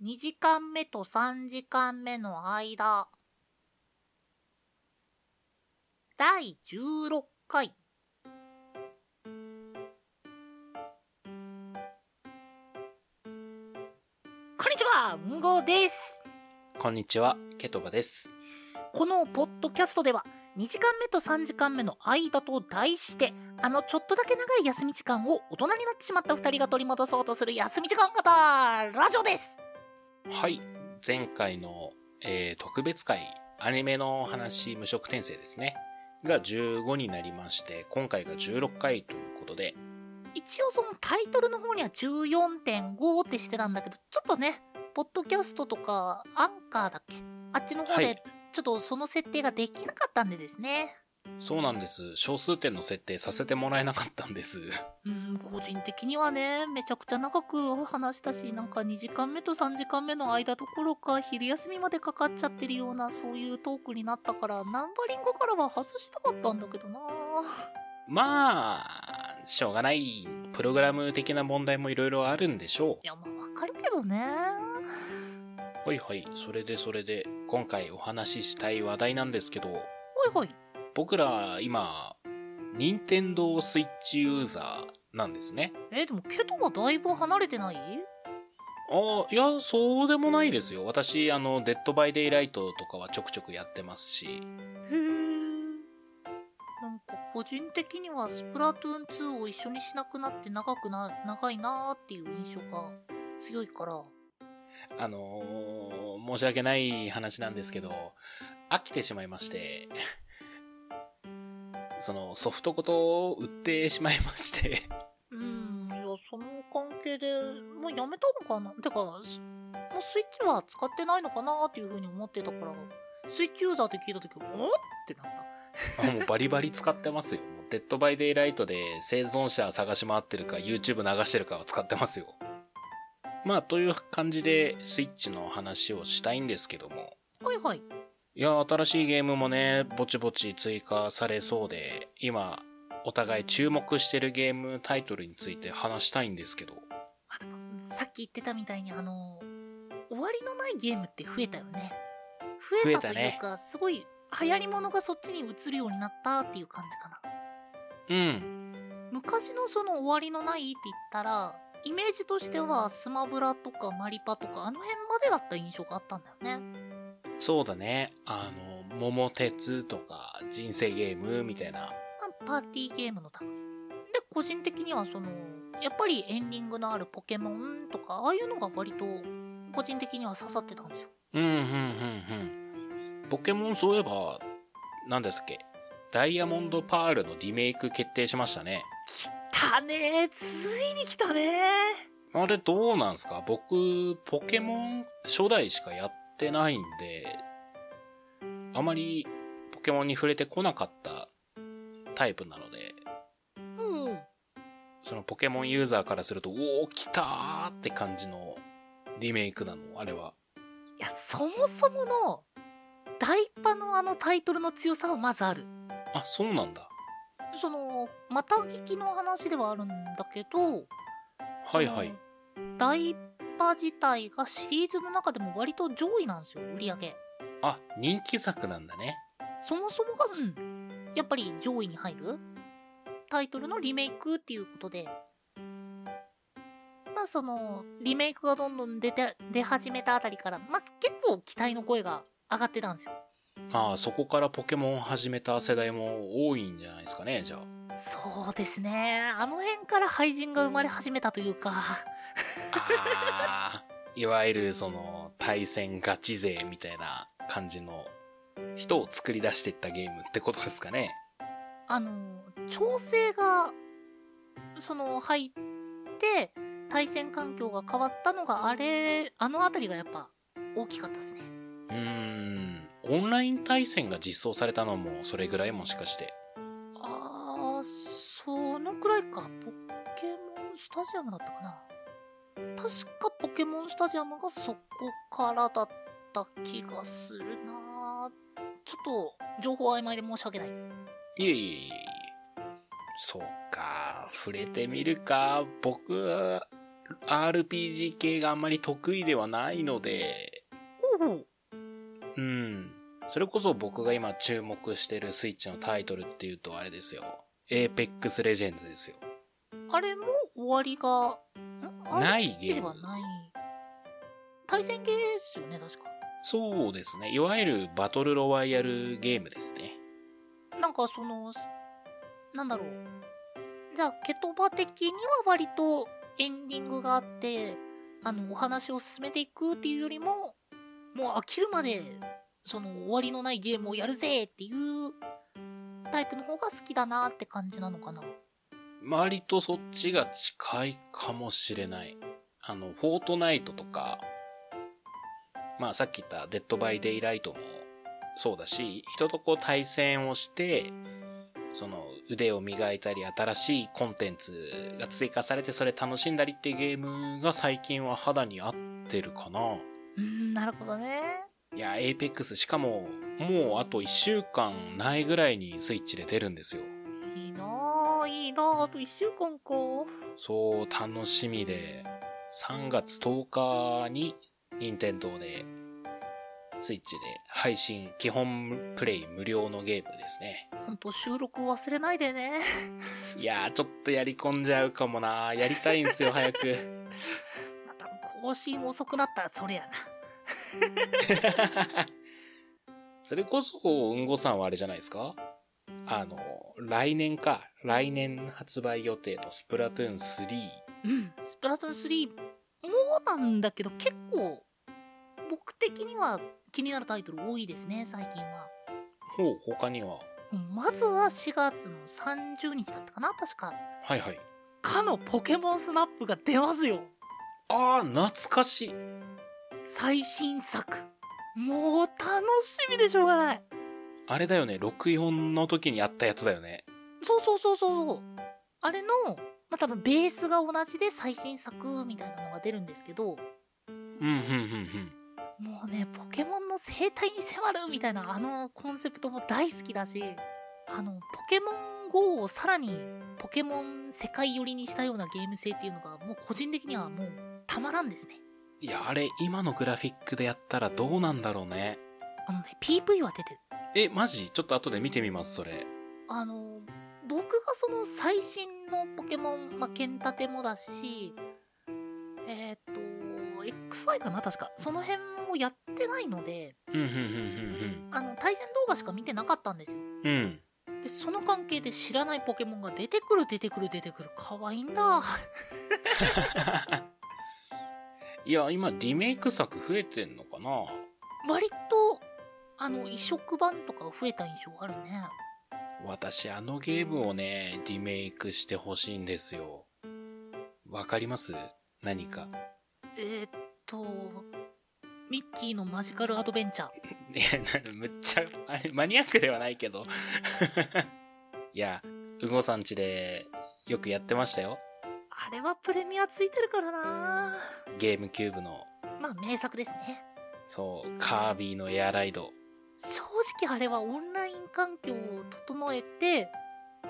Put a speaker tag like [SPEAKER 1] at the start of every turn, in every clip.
[SPEAKER 1] 2時間目と3時間目の間第16回こんにちは、んごです。
[SPEAKER 2] こんにちは、ケトバです。
[SPEAKER 1] このポッドキャストでは2時間目と3時間目の間と題してあのちょっとだけ長い休み時間を大人になってしまった2人が取り戻そうとする休み時間型ラジオです
[SPEAKER 2] はい、前回の、えー特別会、アニメの話、無色転生ですね。が15になりまして、今回が16回ということで、
[SPEAKER 1] 一応そのタイトルの方には14.5ってしてたんだけどちょっとねポッドキャストとかアンカーだっけ？あっちの方で
[SPEAKER 2] はい。
[SPEAKER 1] ちょっとその設定ができなかったんでですね
[SPEAKER 2] そうなんです。小数点の設定させてもらえなかったんです。
[SPEAKER 1] うん個人的にはねめちゃくちゃ長く話したしなんか2時間目と3時間目の間どころか昼休みまでかかっちゃってるようなそういうトークになったからナンバリングからは外したかったんだけどな
[SPEAKER 2] まあ、しょうがない。プログラム的な問題もいろいろあるんでしょ
[SPEAKER 1] いやまあわかるけどね
[SPEAKER 2] う。はいはい、それでそれで、今回お話ししたい話題なんですけど、
[SPEAKER 1] ほいほい
[SPEAKER 2] 僕ら今、任天堂スイッチユーザーなんですね。
[SPEAKER 1] えでもケトはだいぶ離れてない？
[SPEAKER 2] ああ、いや、そうでもないですよ。私、あの、デッドバイデイライトとかはちょくちょくやってますし。
[SPEAKER 1] へえなんか個人的にはスプラトゥーン2を一緒にしなくなって長くな長いなーっていう印象が強いから
[SPEAKER 2] あのー申し訳ない話なんですけど、飽きてしまいまして、そのソフトごと売ってしまいまして、
[SPEAKER 1] うーん。いやその関係でもうやめたのかな？てかすもうスイッチは使ってないのかなっていうふうに思ってたからスイッチユーザーって聞いた時おっってなった
[SPEAKER 2] あもうバリバリ使ってますよ。デッドバイデイライトで生存者探し回ってるか YouTube 流してるかは使ってますよ。まあ、という感じでスイッチの話をしたいんですけども、
[SPEAKER 1] はいはい
[SPEAKER 2] いや、新しいゲームもね、ぼちぼち追加されそうで、今、お互い注目してるゲームタイトルについて話したいんですけど、
[SPEAKER 1] あでもさっき言ってたみたいにあの終わりのないゲームって増えたよね。増えたというか、すごい流行り物がそっちに移るようになったっていう感じかな。
[SPEAKER 2] うん。
[SPEAKER 1] 昔のその終わりのないって言ったらイメージとしてはスマブラとかマリパとかあの辺までだった印象があったんだよね
[SPEAKER 2] そうだね。あの、桃鉄とか、人生ゲームみたいな。
[SPEAKER 1] まあパーティーゲームの類で個人的にはそのやっぱりエンディングのあるポケモンとかああいうのが割と個人的には刺さってたんですよ
[SPEAKER 2] うん、うん、うん、うん。ポケモンそういえば、何ですっけダイヤモンドパールのリメイク決定しましたね。
[SPEAKER 1] 来たねついに来たね
[SPEAKER 2] あれどうなんすか？僕、ポケモン初代しかやってないんで、あまりポケモンに触れてこなかったタイプなので、
[SPEAKER 1] うん
[SPEAKER 2] そのポケモンユーザーからすると、おお、来たーって感じのリメイクなの、あれは。
[SPEAKER 1] いやそもそもの大パのあのタイトルの強さはまずある
[SPEAKER 2] あ、そうなんだ。
[SPEAKER 1] そのまた聞きの話ではあるんだけど
[SPEAKER 2] はいはい。
[SPEAKER 1] その大パ自体がシリーズの中でも割と上位なんですよ売り上げ。
[SPEAKER 2] あ、人気作なんだね。
[SPEAKER 1] そもそもがうんやっぱり上位に入る？タイトルのリメイクっていうことで。まあそのリメイクがどんどん出て出始めたあたりからまあ結構期待の声が上がってたんですよ。
[SPEAKER 2] ああ、そこからポケモンを始めた世代も多いんじゃないですかね、じゃあ。
[SPEAKER 1] そうですね。あの辺から廃人が生まれ始めたというか
[SPEAKER 2] ああ、いわゆるその対戦ガチ勢みたいな感じの人を作り出していったゲームってことですかね。
[SPEAKER 1] あの調整がその入って対戦環境が変わったのがあれあの辺りがやっぱ大きかったですね
[SPEAKER 2] うーん、オンライン対戦が実装されたのもそれぐらいもしかして。
[SPEAKER 1] あーそのくらいかポケモンスタジアムだったかな確かポケモンスタジアムがそこからだった気がするなちょっと情報曖昧で申し訳ない
[SPEAKER 2] いえいえいえ。そうか、触れてみるか。僕、RPG 系があんまり得意ではないので、
[SPEAKER 1] ほうほう。
[SPEAKER 2] うん。それこそ僕が今注目してるスイッチのタイトルっていうとあれですよ。Apex Legends ですよ。
[SPEAKER 1] あれも終わりが、
[SPEAKER 2] ないゲーム。
[SPEAKER 1] ではない。対戦系ですよね、確か。
[SPEAKER 2] そうですね。いわゆるバトルロワイヤルゲームですね。
[SPEAKER 1] なんかその、すなんだろう。じゃあ、ケトバ的には割とエンディングがあって、あの、お話を進めていくっていうよりも、もう飽きるまで、その、終わりのないゲームをやるぜっていうタイプの方が好きだなって感じなのかな。
[SPEAKER 2] 割とそっちが近いかもしれない。あの、フォートナイトとか、まあさっき言ったデッドバイデイライトもそうだし、人とこう対戦をして、その腕を磨いたり新しいコンテンツが追加されてそれ楽しんだりっていうゲームが最近は肌に合ってるかな。
[SPEAKER 1] うーん、なるほどね。
[SPEAKER 2] いや、エイペックスしかももうあと1週間ないぐらいにスイッチで出るんですよ。
[SPEAKER 1] いいなぁ、いいなぁ、あと一週間か。
[SPEAKER 2] そう、楽しみで、3月10日に、任天堂で、スイッチで配信、基本プレイ無料のゲームですね。
[SPEAKER 1] ほんと収録忘れないでね。
[SPEAKER 2] いやー、ちょっとやり込んじゃうかもなやりたいんすよ、早く。
[SPEAKER 1] また更新遅くなったらそれやな。
[SPEAKER 2] それこそ、うんごさんはあれじゃないですか？あの、来年か。来年発売予定のスプラトゥーン3。
[SPEAKER 1] うん、スプラトゥーン3、もうなんだけど結構、僕的には気になるタイトル多いですね、最近は。
[SPEAKER 2] ほう、他には？
[SPEAKER 1] うんまずは4月の30日だったかな、確か。
[SPEAKER 2] はいはい。
[SPEAKER 1] かのポケモンスナップが出ますよ。
[SPEAKER 2] あー、懐かしい。
[SPEAKER 1] 最新作。もう楽しみでしょうがない。
[SPEAKER 2] あれだよね、64の時にあったやつだよね。
[SPEAKER 1] そうそうそうそう。あれの、まあ、多分ベースが同じで最新作みたいなのが出るんですけど、
[SPEAKER 2] うん、うん、うん、うん。
[SPEAKER 1] もうね、ポケモンの生態に迫るみたいなあのコンセプトも大好きだし、あの、ポケモン GO をさらにポケモン世界寄りにしたようなゲーム性っていうのがもう個人的にはもうたまらんですね。
[SPEAKER 2] いや、あれ、今のグラフィックでやったらどうなんだろうね。
[SPEAKER 1] あのね、PV は出てる。
[SPEAKER 2] え、マジ？ちょっと後で見てみます、それ。
[SPEAKER 1] あの、僕がその最新のポケモン、まあ、ケンタテもだし、えーっと、XY かな確か。その辺もやってないので、あの、対戦動画しか見てなかったんですよ。
[SPEAKER 2] うん。
[SPEAKER 1] で、その関係で知らないポケモンが出てくる出てくる出てくる。可愛いんだ。
[SPEAKER 2] いや、今、リメイク作増えてんのかな？
[SPEAKER 1] 割と、あの、移植版とか増えた印象あるね。
[SPEAKER 2] 私、あのゲームをね、リメイクしてほしいんですよ。わかります？何か。
[SPEAKER 1] えーっと、ミッキーのマジカルアドベンチャー。
[SPEAKER 2] いや、なめっちゃ、あれ、マニアックではないけど。いや、うごさんちでよくやってましたよ。
[SPEAKER 1] あれはプレミアついてるからな
[SPEAKER 2] ゲームキューブの、
[SPEAKER 1] まあ名作ですね。
[SPEAKER 2] そう、カービィのエアライド。
[SPEAKER 1] 正直あれはオンライン環境を整えて、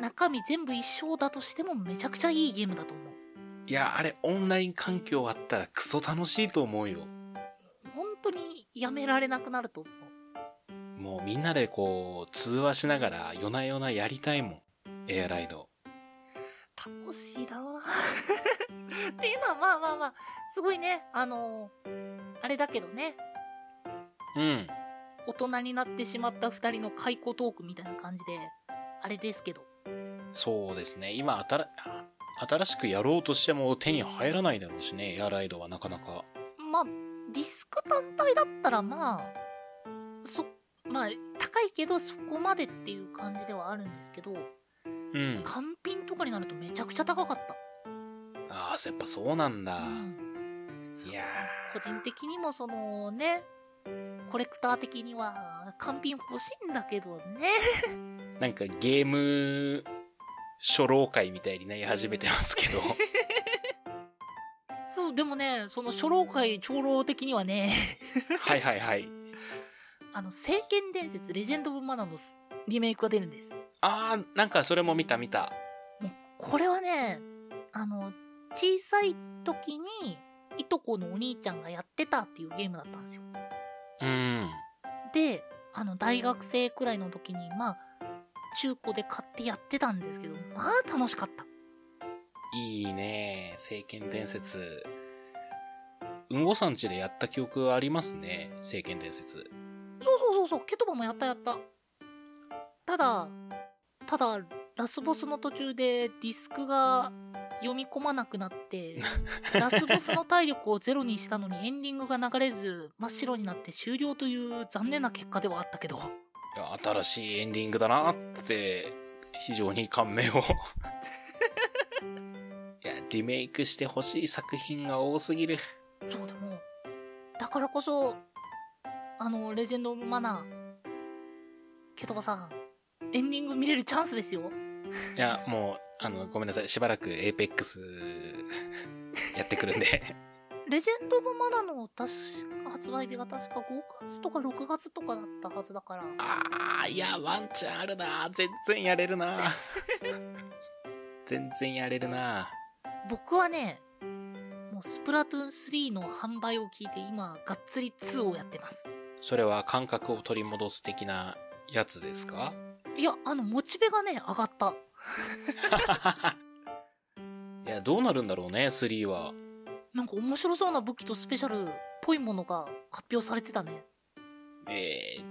[SPEAKER 1] 中身全部一緒だとしてもめちゃくちゃいいゲームだと思う。
[SPEAKER 2] いや、あれ、オンライン環境あったらクソ楽しいと思うよ。
[SPEAKER 1] 本当にやめられなくなると思う。
[SPEAKER 2] もうみんなでこう、通話しながら夜な夜なやりたいもん。エアライド。
[SPEAKER 1] 楽しいだろうな っていうのはまあまあまあ、すごいね、あのあれだけどね、
[SPEAKER 2] うん。
[SPEAKER 1] 大人になってしまった二人の解雇トークみたいな感じで、あれですけど。
[SPEAKER 2] そうですね。今、あたら、あ新しくやろうとしても手に入らないだろうしね、エアライドはなかなか。
[SPEAKER 1] まあ、ディスク単体だったらまあ、そ、まあ、高いけどそこまでっていう感じではあるんですけど、
[SPEAKER 2] うん。
[SPEAKER 1] 単品とかになるとめちゃくちゃ高かった。
[SPEAKER 2] ああ、やっぱそうなんだ。
[SPEAKER 1] うん。
[SPEAKER 2] いや
[SPEAKER 1] 個人的にもそのね、コレクター的には完品欲しいんだけどね。
[SPEAKER 2] ー、なんかゲーム、初老会みたいになり始めてますけど。
[SPEAKER 1] そう、でもね、その初老会長老的にはね、
[SPEAKER 2] はいはいはい。
[SPEAKER 1] あの、聖剣伝説レジェンド・オブ・マナーのリメイクが出るんです。
[SPEAKER 2] ああ、なんかそれも見た見た。
[SPEAKER 1] もう、これはね、あの、小さい時にいとこのお兄ちゃんがやってたっていうゲームだったんですよ
[SPEAKER 2] うん。
[SPEAKER 1] であの大学生くらいの時にまあ中古で買ってやってたんですけどまあ楽しかった
[SPEAKER 2] いいね。聖剣伝説。うんごさんちでやった記憶ありますね。聖剣伝説。
[SPEAKER 1] そうそうそうそうケトバもやったやったただただラスボスの途中でディスクが読み込まなくなってラスボスの体力をゼロにしたのにエンディングが流れず真っ白になって終了という残念な結果ではあったけど
[SPEAKER 2] いや新しいエンディングだなって、非常に感銘を。いや、リメイクしてほしい作品が多すぎる。
[SPEAKER 1] そうでもだからこそあのレジェンド・オブ・マナーケトバさんエンディング見れるチャンスですよ
[SPEAKER 2] いや、もう、あの、ごめんなさい。しばらくエーペックスやってくるんで。
[SPEAKER 1] レジェンド・オブ・マナーの確か発売日が確か5月とか6月とかだったはずだから
[SPEAKER 2] あー、いや、ワンチャンあるな。全然やれるな。全然やれるな。
[SPEAKER 1] 僕はねもうスプラトゥーン3の販売を聞いて今がっつり2をやってます
[SPEAKER 2] それは感覚を取り戻す的なやつですか？
[SPEAKER 1] いやあのモチベがね上がった
[SPEAKER 2] いや、どうなるんだろうね、3は。
[SPEAKER 1] なんか面白そうな武器とスペシャルっぽいものが発表されてたね
[SPEAKER 2] えー、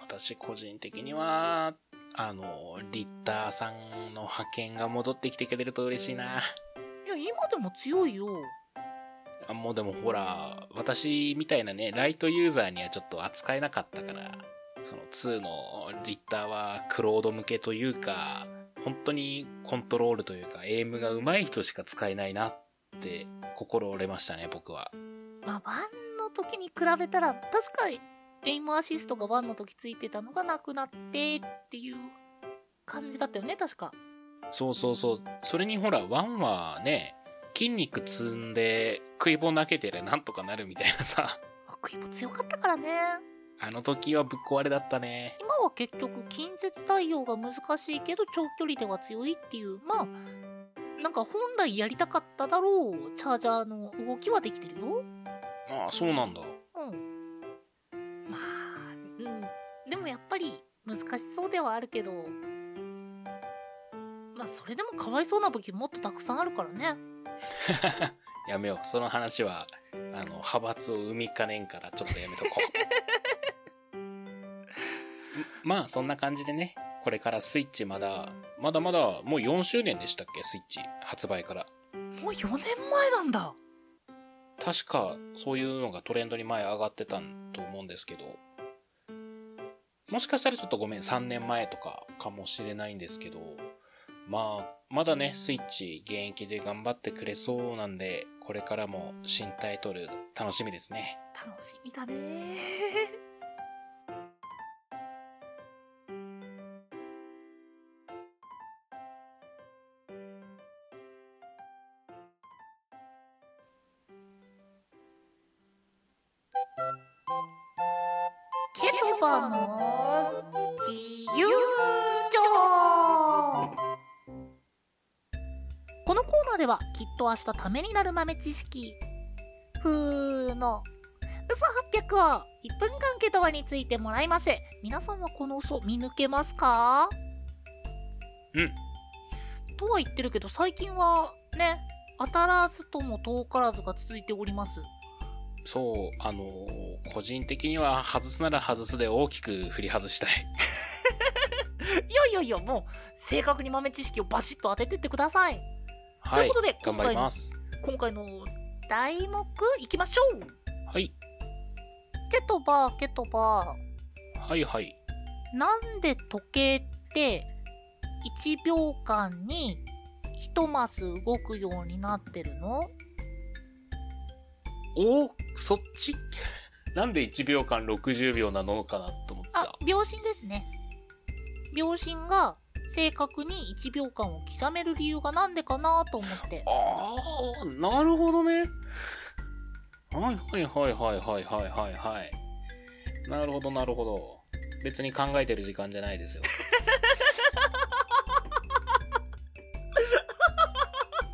[SPEAKER 2] 私個人的には、あの、リッターさんの派遣が戻ってきてくれると嬉しいな。
[SPEAKER 1] いや今でも強いよ
[SPEAKER 2] あもうでもほら、私みたいなね、ライトユーザーにはちょっと扱えなかったから、その2のリッターはクロード向けというか、本当にコントロールというか、エイムが上手い人しか使えないなって心折れましたね、僕は。
[SPEAKER 1] まあ、1の時に比べたら、確かに、エイムアシストが1の時ついてたのがなくなってっていう感じだったよね、確か。
[SPEAKER 2] そうそうそう。それにほら、ワンはね、筋肉積んで食い棒投げてりゃなんとかなるみたいなさ。
[SPEAKER 1] あ食いも強かったからね。
[SPEAKER 2] あの時はぶっ壊れだったね。
[SPEAKER 1] 今は結局、近接対応が難しいけど、長距離では強いっていう、まあ、なんか本来やりたかっただろう、チャージャーの動きはできてるよ。
[SPEAKER 2] ああ、そうなんだ。
[SPEAKER 1] うん。まあ、うん。でもやっぱり難しそうではあるけど、まあそれでもかわいそうな武器もっとたくさんあるからね。
[SPEAKER 2] やめよう。その話は、あの、派閥を生みかねんからちょっとやめとこう。んまあ、そんな感じでね、これからスイッチまだ、まだまだ、もう4周年でしたっけ？スイッチ。発売から。
[SPEAKER 1] もう4年前なんだ。
[SPEAKER 2] 確か、そういうのがトレンドに前上がってたと思うんですけど、もしかしたらちょっとごめん、3年前とかかもしれないんですけど、まあ、まだね、スイッチ現役で頑張ってくれそうなんで、これからも新タイトル楽しみですね。
[SPEAKER 1] 楽しみだね。このコーナーではきっと明日ためになる豆知識。ふーの。嘘800を1分間ケトバについてもらいます皆さんはこの嘘見抜けますか？
[SPEAKER 2] うん。
[SPEAKER 1] とは言ってるけど最近はね当たらずとも遠からずが続いております。
[SPEAKER 2] そう、あのー個人的には外すなら外すで大きく振り外したい。
[SPEAKER 1] いやいやいやもう正確に豆知識をバシッと当ててってください
[SPEAKER 2] はい
[SPEAKER 1] ということで、
[SPEAKER 2] 頑張ります。
[SPEAKER 1] 今回の題目いきましょう
[SPEAKER 2] はい。
[SPEAKER 1] ケトバケトバ
[SPEAKER 2] はいはい。
[SPEAKER 1] なんで時計って1秒間に1マス動くようになってるの？
[SPEAKER 2] おそっち？なんで1秒間60秒なのかなと思った。
[SPEAKER 1] あ秒針ですね秒針が正確に1秒間を刻める理由がなんでかなと思って
[SPEAKER 2] ああ、なるほどね。はいはいはいはいはいはいはいはい。なるほどなるほど。別に考えてる時間じゃないですよ。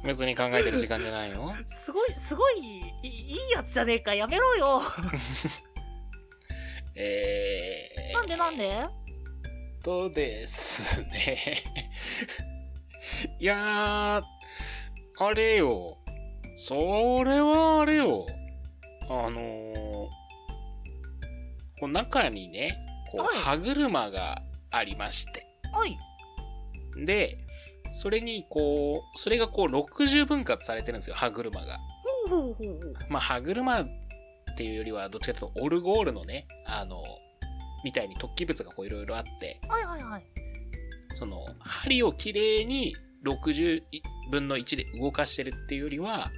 [SPEAKER 2] 別に考えてる時間じゃないよ。
[SPEAKER 1] すごい、すごい、いいいやつじゃねえか。やめろよ。
[SPEAKER 2] えー。
[SPEAKER 1] なんでなんで？
[SPEAKER 2] とですね。いやー、あれよ。それはあれよ。あのー、こう中にね、こう、
[SPEAKER 1] はい
[SPEAKER 2] 歯車がありまして。
[SPEAKER 1] はい。
[SPEAKER 2] で、それにこう、それがこう60分割されてるんですよ、歯車が。まあ、歯車っていうよりは、どっちかというと、オルゴールのね、あの、みたいに突起物がこういろいろあって、
[SPEAKER 1] はいはいはい。
[SPEAKER 2] その、針をきれいに60分の1で動かしてるっていうよりは、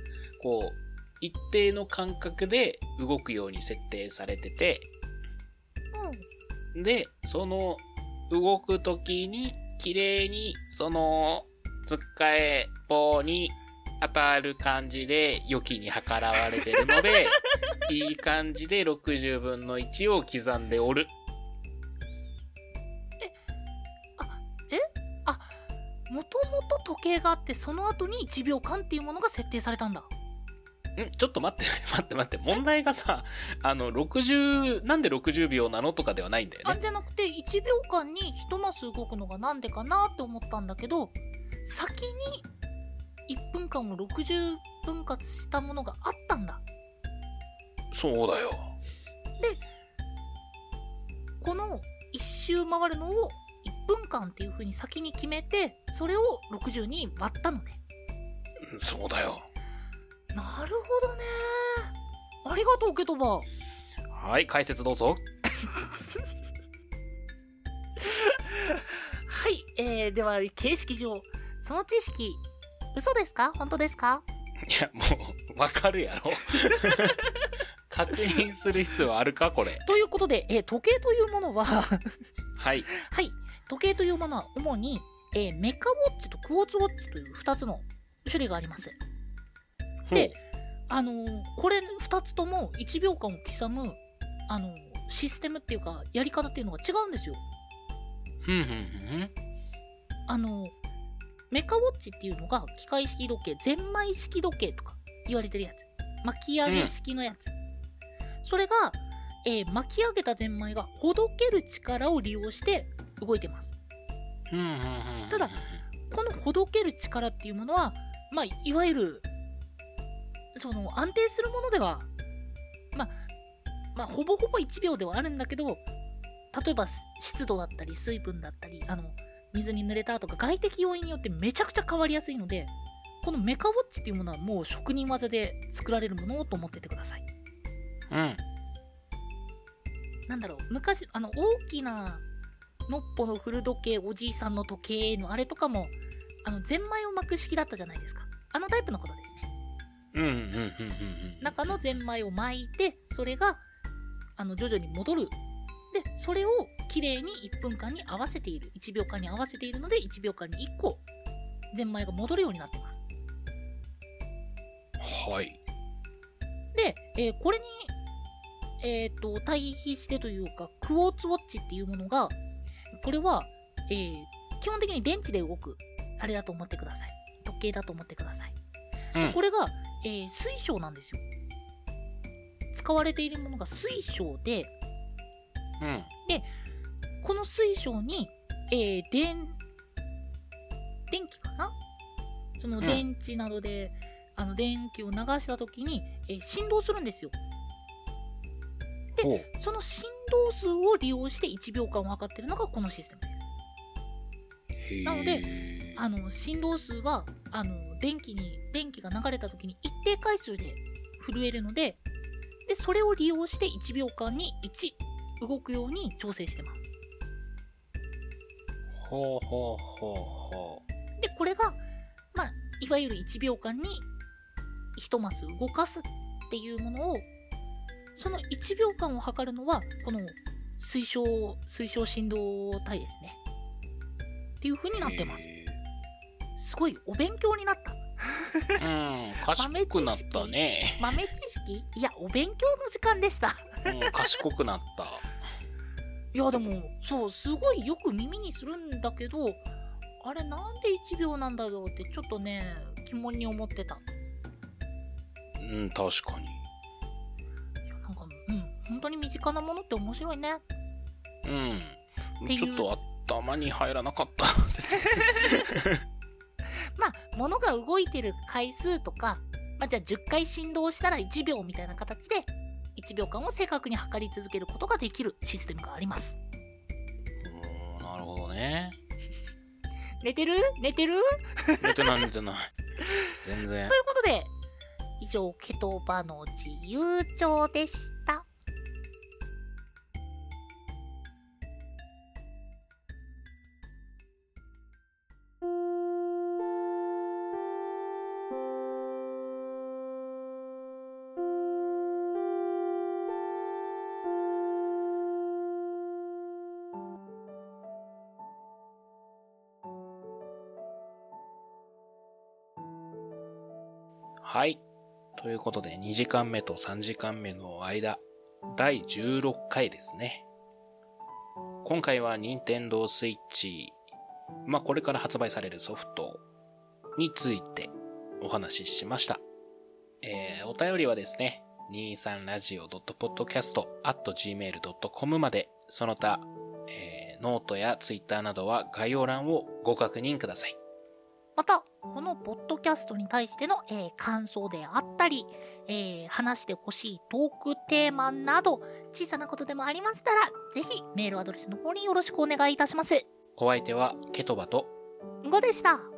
[SPEAKER 2] こう、一定の間隔で動くように設定されてて、
[SPEAKER 1] うん。
[SPEAKER 2] で、その、動くときに、きれいに、その、つっかえ棒に当たる感じで、良きに計らわれてるので、いい感じで60分の1を刻んでおる。
[SPEAKER 1] もともと時計があって、その後に1秒間っていうものが設定されたんだ。
[SPEAKER 2] んちょっと待って、待って待って、問題がさ、あの、60、なんで60秒なのとかではないんだよ
[SPEAKER 1] あ
[SPEAKER 2] ね。
[SPEAKER 1] じゃなくて、1秒間に1マス動くのがなんでかなって思ったんだけど、先に1分間を60分割したものがあったんだ。
[SPEAKER 2] そうだよ。
[SPEAKER 1] この1周回るのを1分間っていう風に先に決めて、それを60に割ったのね。
[SPEAKER 2] うんそうだよ。
[SPEAKER 1] なるほどね。ありがとう、ケトバ。
[SPEAKER 2] はい、解説どうぞ。
[SPEAKER 1] はい、えー、では、形式上、その知識、嘘ですか？本当ですか？
[SPEAKER 2] いや、もう、わかるやろ。確認する必要あるかこれ。
[SPEAKER 1] ということで、えー時計というものは、
[SPEAKER 2] はい。
[SPEAKER 1] はい、時計というものは主に、えーメカウォッチとクォーツウォッチという2つの種類があります。で、あのーこれ2つとも1秒間を刻む、あのーシステムっていうか、やり方っていうのが違うんですよ。あのーメカウォッチっていうのが機械式時計、ゼンマイ式時計とか言われてるやつ。巻き上げ式のやつ。それが、えー巻き上げたゼンマイがほどける力を利用して動いてます。ただこのほどける力っていうものは、まあ、いわゆる、その安定するものでは、まあ、まあ、ほぼほぼ1秒ではあるんだけど、例えば湿度だったり水分だったり、あの、水に濡れたとか外的要因によってめちゃくちゃ変わりやすいので、このメカウォッチっていうものはもう職人技で作られるものと思っててください。
[SPEAKER 2] うん。
[SPEAKER 1] なんだろう、昔、あの、大きな、のっぽの古時計、おじいさんの時計のあれとかも、あの、ゼンマイを巻く式だったじゃないですか。あのタイプのことですね。
[SPEAKER 2] うんうんうんうんうん。
[SPEAKER 1] 中のゼンマイを巻いて、それが、あの、徐々に戻る。で、それをきれいに1分間に合わせている。1秒間に合わせているので、1秒間に1個、ゼンマイが戻るようになってます。
[SPEAKER 2] はい。
[SPEAKER 1] で、えーこれに、えっ、と、対比してというか、クォーツウォッチっていうものが、これは、えー基本的に電池で動く、あれだと思ってください。時計だと思ってください。
[SPEAKER 2] うん。
[SPEAKER 1] これが、えー水晶なんですよ。使われているものが水晶で、
[SPEAKER 2] うん。
[SPEAKER 1] この水晶に、えー電、電気かな？その
[SPEAKER 2] うん
[SPEAKER 1] 電池などで、あの電気を流した時に、えー振動するんですよ。
[SPEAKER 2] ほう。
[SPEAKER 1] その振動数を利用して1秒間を測ってるのがこのシステムです。なのであの、振動数は、あの、電気に、電気が流れた時に一定回数で震えるので、で、それを利用して1秒間に1動くように調整してます。
[SPEAKER 2] ほうほうほうほ
[SPEAKER 1] で、これが、まあ、いわゆる1秒間に1マス動かすっていうものを、その1秒間を測るのは、この推奨、推奨振動体ですね。っていう風に
[SPEAKER 2] う。
[SPEAKER 1] なってます。
[SPEAKER 2] へ
[SPEAKER 1] すごいお勉強になった。
[SPEAKER 2] ーうん。賢くなったね。
[SPEAKER 1] 豆知識？いや、お勉強の時間でした。
[SPEAKER 2] うん、賢くなった。
[SPEAKER 1] いや、でも、そう、すごいよく耳にするんだけど、あれなんで1秒なんだろうってちょっとね、疑問に思ってた。
[SPEAKER 2] うん、確かに。
[SPEAKER 1] 本当に身近なものって面白いね。
[SPEAKER 2] うん。
[SPEAKER 1] ていう
[SPEAKER 2] ちょっと頭に入らなかった。
[SPEAKER 1] まあ、物が動いてる回数とか、まあ、じゃあ10回振動したら1秒みたいな形で、1秒間を正確に測り続けることができるシステムがあります。
[SPEAKER 2] おーなるほどね。
[SPEAKER 1] 寝てる？寝てる？
[SPEAKER 2] 寝てない寝てない。全然
[SPEAKER 1] と。いうことで、以上、ケトバの自由帳でした。
[SPEAKER 2] いうことで、2時間目と3時間目の間、第16回ですね。今回は任天堂スイッチ、まあ、これから発売されるソフトについてお話ししました。えー、お便りはですね、23radio.podcast.gmail.com まで、その他、えー、ノートやツイッターなどは概要欄をご確認ください。
[SPEAKER 1] また、このポッドキャストに対しての、えー感想であったり、えー話してほしいトークテーマなど、小さなことでもありましたら、ぜひメールアドレスの方によろしくお願いいたします。
[SPEAKER 2] お相手はケトバと
[SPEAKER 1] 5でした。